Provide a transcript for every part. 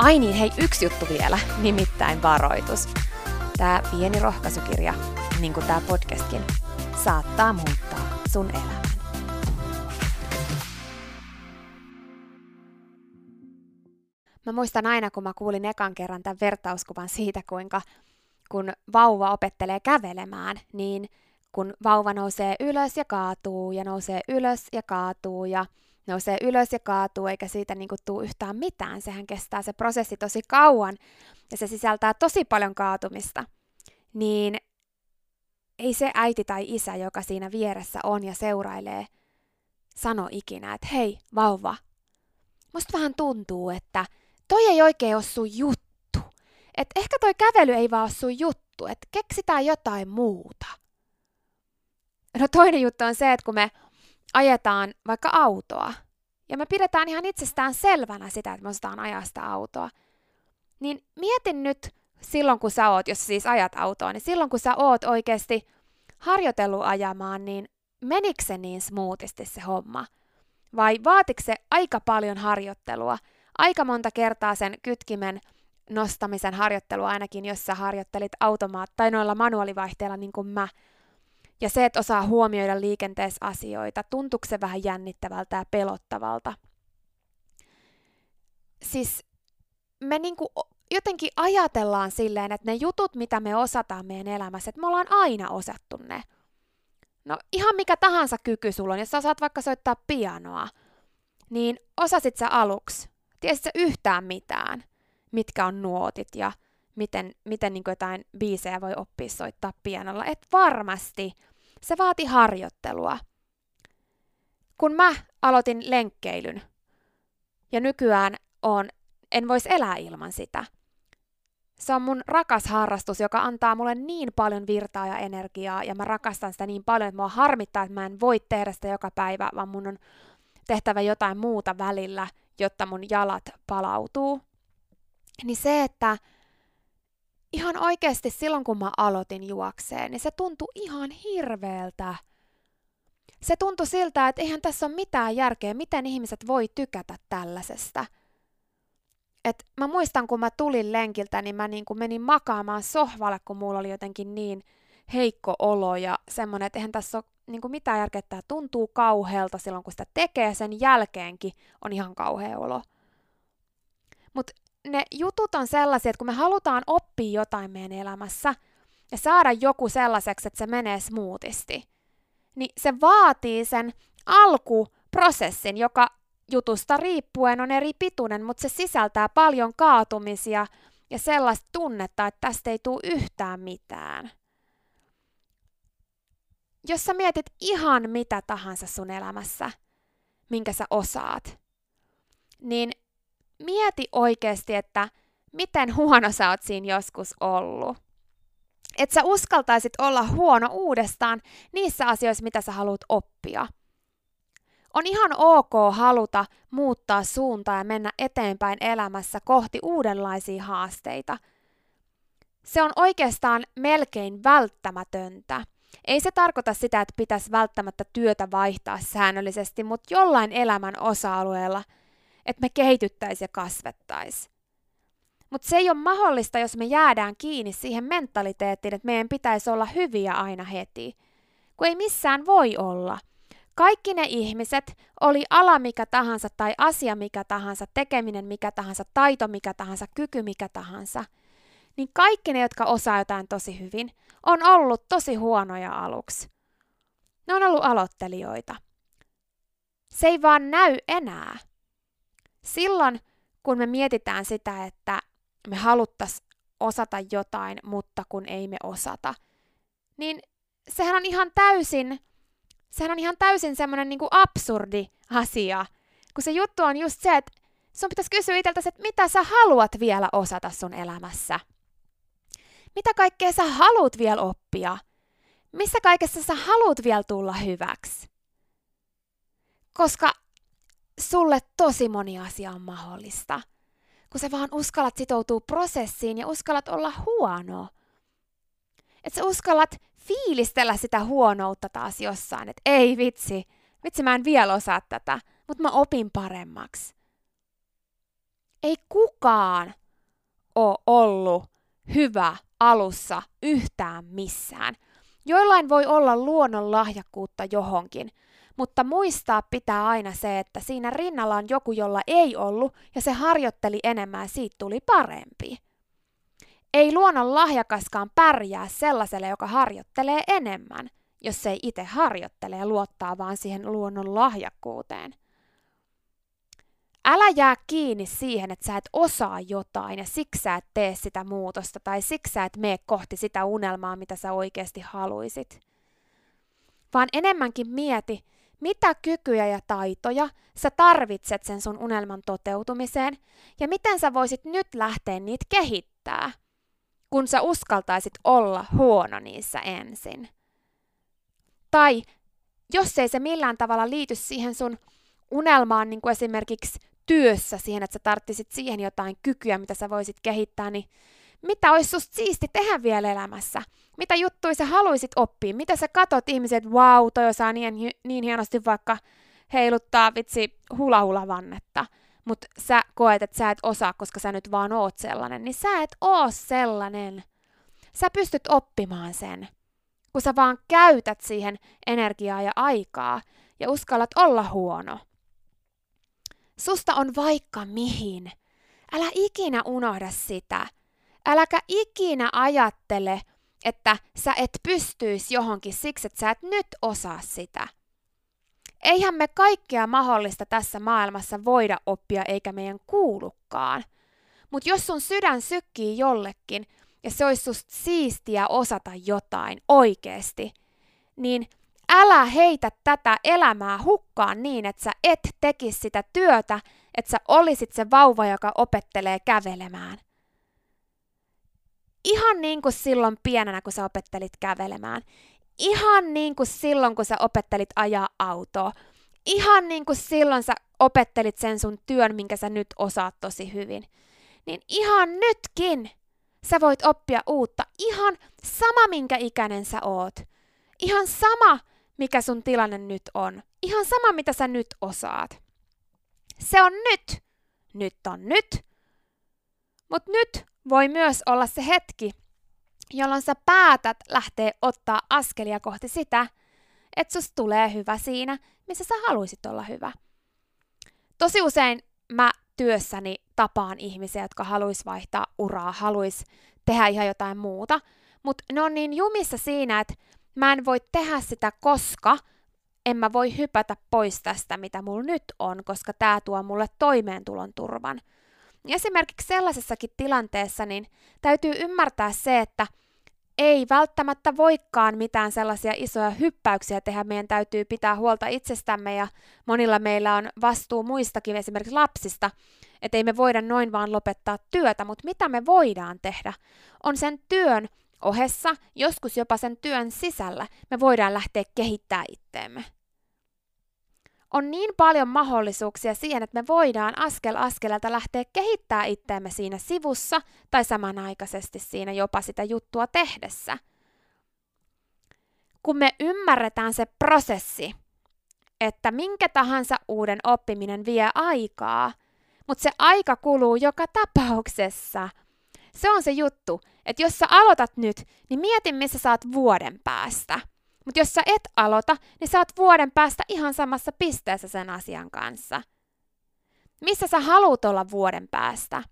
Ai niin, hei, yksi juttu vielä, nimittäin varoitus. Tämä pieni rohkaisukirja, niin kuin tämä podcastkin, saattaa muuttaa sun elämän. Mä muistan aina, kun mä kuulin ekan kerran tämän vertauskuvan siitä, kuinka kun vauva opettelee kävelemään, niin kun vauva nousee ylös ja kaatuu ja nousee ylös ja kaatuu ja nousee ylös ja kaatuu, eikä siitä niin kuin tuu yhtään mitään. Sehän kestää se prosessi tosi kauan ja se sisältää tosi paljon kaatumista. Niin ei se äiti tai isä, joka siinä vieressä on ja seurailee, sano ikinä, että hei, vauva, musta vähän tuntuu, että toi ei oikein ole sun juttu. Että ehkä toi kävely ei vaan ole sun juttu, että keksitään jotain muuta. No toinen juttu on se, että kun me ajetaan vaikka autoa, ja me pidetään ihan itsestään selvänä sitä, että me osataan ajaa sitä autoa, niin mietin nyt silloin, kun sä oot, jos siis ajat autoa, niin silloin, kun sä oot oikeasti harjoitellut ajamaan, niin menikö se niin smoothisti se homma? Vai vaatiko se aika paljon harjoittelua? Aika monta kertaa sen kytkimen nostamisen harjoittelua ainakin, jos sä harjoittelit automaat tai noilla manuaalivaihteilla niin kuin mä – ja se, että osaa huomioida liikenteessä asioita, tuntuuko se vähän jännittävältä ja pelottavalta? Siis me niinku jotenkin ajatellaan silleen, että ne jutut, mitä me osataan meidän elämässä, että me ollaan aina osattu ne. No ihan mikä tahansa kyky sulla on, jos sä osaat vaikka soittaa pianoa, niin osasit sä aluksi, tiesit sä yhtään mitään, mitkä on nuotit ja miten, miten niin jotain biisejä voi oppia soittaa pianolla. Et varmasti, se vaati harjoittelua. Kun mä aloitin lenkkeilyn, ja nykyään on, en voisi elää ilman sitä. Se on mun rakas harrastus, joka antaa mulle niin paljon virtaa ja energiaa, ja mä rakastan sitä niin paljon, että mua harmittaa, että mä en voi tehdä sitä joka päivä, vaan mun on tehtävä jotain muuta välillä, jotta mun jalat palautuu. Niin se, että ihan oikeasti silloin, kun mä aloitin juokseen, niin se tuntui ihan hirveältä. Se tuntui siltä, että eihän tässä ole mitään järkeä, miten ihmiset voi tykätä tällaisesta. Et mä muistan, kun mä tulin lenkiltä, niin mä niin kuin menin makaamaan sohvalle, kun mulla oli jotenkin niin heikko olo ja semmoinen, että eihän tässä ole niin kuin mitään järkeä, että tämä tuntuu kauhealta silloin, kun sitä tekee, sen jälkeenkin on ihan kauhea olo. Mutta ne jutut on sellaisia, että kun me halutaan oppia jotain meidän elämässä ja saada joku sellaiseksi, että se menee smoothisti, niin se vaatii sen alkuprosessin, joka jutusta riippuen on eri pituinen, mutta se sisältää paljon kaatumisia ja sellaista tunnetta, että tästä ei tule yhtään mitään. Jos sä mietit ihan mitä tahansa sun elämässä, minkä sä osaat, niin mieti oikeasti, että miten huono sä oot siinä joskus ollut. Että sä uskaltaisit olla huono uudestaan niissä asioissa, mitä sä haluat oppia. On ihan ok haluta muuttaa suuntaa ja mennä eteenpäin elämässä kohti uudenlaisia haasteita. Se on oikeastaan melkein välttämätöntä. Ei se tarkoita sitä, että pitäisi välttämättä työtä vaihtaa säännöllisesti, mutta jollain elämän osa-alueella, että me kehityttäisiin ja kasvettaisiin. Mutta se ei ole mahdollista, jos me jäädään kiinni siihen mentaliteettiin, että meidän pitäisi olla hyviä aina heti. Kun ei missään voi olla. Kaikki ne ihmiset, oli ala mikä tahansa tai asia mikä tahansa, tekeminen mikä tahansa, taito mikä tahansa, kyky mikä tahansa, niin kaikki ne, jotka osaa jotain tosi hyvin, on ollut tosi huonoja aluksi. Ne on ollut aloittelijoita. Se ei vaan näy enää. Silloin, kun me mietitään sitä, että me haluttaisiin osata jotain, mutta kun ei me osata, niin sehän on ihan täysin, sehän on ihan täysin semmoinen niin kuin absurdi asia. Kun se juttu on just se, että sun pitäisi kysyä itseltäsi, että mitä sä haluat vielä osata sun elämässä. Mitä kaikkea sä haluat vielä oppia? Missä kaikessa sä haluat vielä tulla hyväksi? Koska sulle tosi moni asia on mahdollista kun sä vaan uskallat sitoutua prosessiin ja uskallat olla huono. Että sä uskallat fiilistellä sitä huonoutta taas jossain, että ei vitsi, vitsi mä en vielä osaa tätä, mutta mä opin paremmaksi. Ei kukaan ole ollut hyvä alussa yhtään missään. Joillain voi olla luonnon lahjakkuutta johonkin, mutta muistaa pitää aina se, että siinä rinnalla on joku, jolla ei ollut, ja se harjoitteli enemmän ja siitä tuli parempi. Ei luonnon lahjakaskaan pärjää sellaiselle, joka harjoittelee enemmän, jos se ei itse harjoittele ja luottaa vaan siihen luonnon lahjakkuuteen. Älä jää kiinni siihen, että sä et osaa jotain ja siksi sä et tee sitä muutosta tai siksi sä et mene kohti sitä unelmaa, mitä sä oikeasti haluisit. Vaan enemmänkin mieti, mitä kykyjä ja taitoja sä tarvitset sen sun unelman toteutumiseen ja miten sä voisit nyt lähteä niitä kehittää, kun sä uskaltaisit olla huono niissä ensin. Tai jos ei se millään tavalla liity siihen sun unelmaan, niin kuin esimerkiksi työssä siihen, että sä tarttisit siihen jotain kykyä, mitä sä voisit kehittää, niin mitä olisi susta siisti tehdä vielä elämässä? Mitä juttuja sä haluaisit oppia? Mitä sä katot ihmiset, wow, toi osaa niin, niin hienosti vaikka heiluttaa vitsi hula vannetta, mutta sä koet, että sä et osaa, koska sä nyt vaan oot sellainen, niin sä et oo sellainen. Sä pystyt oppimaan sen, kun sä vaan käytät siihen energiaa ja aikaa ja uskallat olla huono. Susta on vaikka mihin. Älä ikinä unohda sitä. Äläkä ikinä ajattele, että sä et pystyisi johonkin siksi, että sä et nyt osaa sitä. Eihän me kaikkea mahdollista tässä maailmassa voida oppia eikä meidän kuulukaan. Mutta jos sun sydän sykkii jollekin ja se olisi susta siistiä osata jotain oikeesti, niin älä heitä tätä elämää hukkaan niin, että sä et tekisi sitä työtä, että sä olisit se vauva, joka opettelee kävelemään. Ihan niin kuin silloin pienenä, kun sä opettelit kävelemään. Ihan niin kuin silloin, kun sä opettelit ajaa autoa. Ihan niin kuin silloin sä opettelit sen sun työn, minkä sä nyt osaat tosi hyvin. Niin ihan nytkin sä voit oppia uutta. Ihan sama, minkä ikäinen sä oot. Ihan sama, mikä sun tilanne nyt on. Ihan sama, mitä sä nyt osaat. Se on nyt. Nyt on nyt. Mutta nyt voi myös olla se hetki, jolloin sä päätät lähteä ottaa askelia kohti sitä, että susta tulee hyvä siinä, missä sä haluaisit olla hyvä. Tosi usein mä työssäni tapaan ihmisiä, jotka haluais vaihtaa uraa, haluais tehdä ihan jotain muuta, mutta ne on niin jumissa siinä, että mä en voi tehdä sitä, koska en mä voi hypätä pois tästä, mitä mulla nyt on, koska tämä tuo mulle toimeentulon turvan. Esimerkiksi sellaisessakin tilanteessa niin täytyy ymmärtää se, että ei välttämättä voikaan mitään sellaisia isoja hyppäyksiä tehdä. Meidän täytyy pitää huolta itsestämme ja monilla meillä on vastuu muistakin, esimerkiksi lapsista, että ei me voida noin vaan lopettaa työtä, mutta mitä me voidaan tehdä, on sen työn ohessa, joskus jopa sen työn sisällä, me voidaan lähteä kehittämään itteemme. On niin paljon mahdollisuuksia siihen, että me voidaan askel askeleelta lähteä kehittämään itteemme siinä sivussa tai samanaikaisesti siinä jopa sitä juttua tehdessä. Kun me ymmärretään se prosessi, että minkä tahansa uuden oppiminen vie aikaa, mutta se aika kuluu joka tapauksessa. Se on se juttu, että jos sä aloitat nyt, niin mieti, missä saat vuoden päästä. Mutta jos sä et aloita, niin sä oot vuoden päästä ihan samassa pisteessä sen asian kanssa. Missä sä haluut olla vuoden päästä?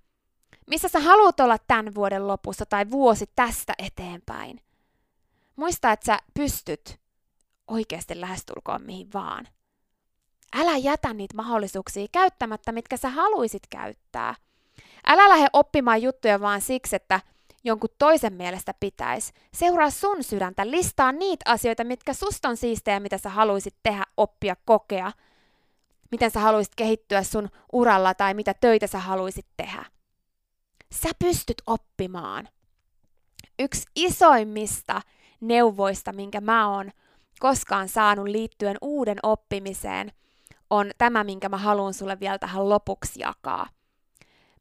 Missä sä haluut olla tämän vuoden lopussa tai vuosi tästä eteenpäin? Muista, että sä pystyt oikeasti lähestulkoon mihin vaan. Älä jätä niitä mahdollisuuksia käyttämättä, mitkä sä haluisit käyttää. Älä lähde oppimaan juttuja vaan siksi, että jonkun toisen mielestä pitäisi. Seuraa sun sydäntä, listaa niitä asioita, mitkä susta on siistejä, mitä sä haluaisit tehdä, oppia, kokea. Miten sä haluaisit kehittyä sun uralla tai mitä töitä sä haluaisit tehdä. Sä pystyt oppimaan. Yksi isoimmista neuvoista, minkä mä oon koskaan saanut liittyen uuden oppimiseen, on tämä, minkä mä haluan sulle vielä tähän lopuksi jakaa.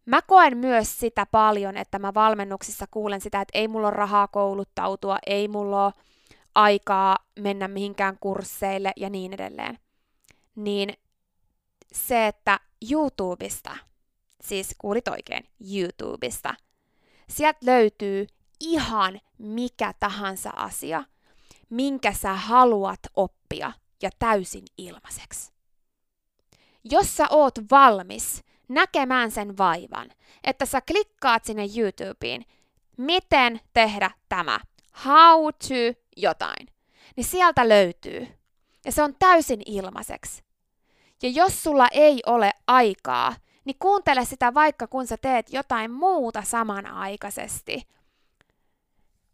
Mä koen myös sitä paljon, että mä valmennuksissa kuulen sitä, että ei mulla ole rahaa kouluttautua, ei mulla ole aikaa mennä mihinkään kursseille ja niin edelleen. Niin se, että YouTubesta, siis kuulit oikein, YouTubesta, sieltä löytyy ihan mikä tahansa asia, minkä sä haluat oppia ja täysin ilmaiseksi. Jos sä oot valmis näkemään sen vaivan, että sä klikkaat sinne YouTubeen, miten tehdä tämä, how to jotain, niin sieltä löytyy. Ja se on täysin ilmaiseksi. Ja jos sulla ei ole aikaa, niin kuuntele sitä vaikka kun sä teet jotain muuta samanaikaisesti.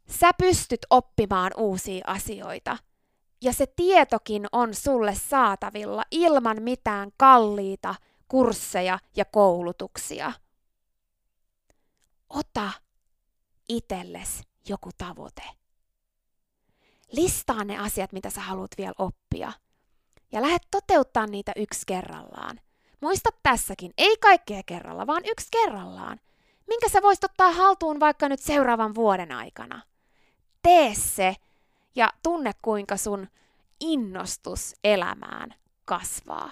Sä pystyt oppimaan uusia asioita. Ja se tietokin on sulle saatavilla ilman mitään kalliita kursseja ja koulutuksia. Ota itelles joku tavoite. Listaa ne asiat, mitä sä haluat vielä oppia. Ja lähde toteuttaa niitä yksi kerrallaan. Muista tässäkin, ei kaikkea kerralla, vaan yksi kerrallaan. Minkä sä voisit ottaa haltuun vaikka nyt seuraavan vuoden aikana. Tee se ja tunne kuinka sun innostus elämään kasvaa.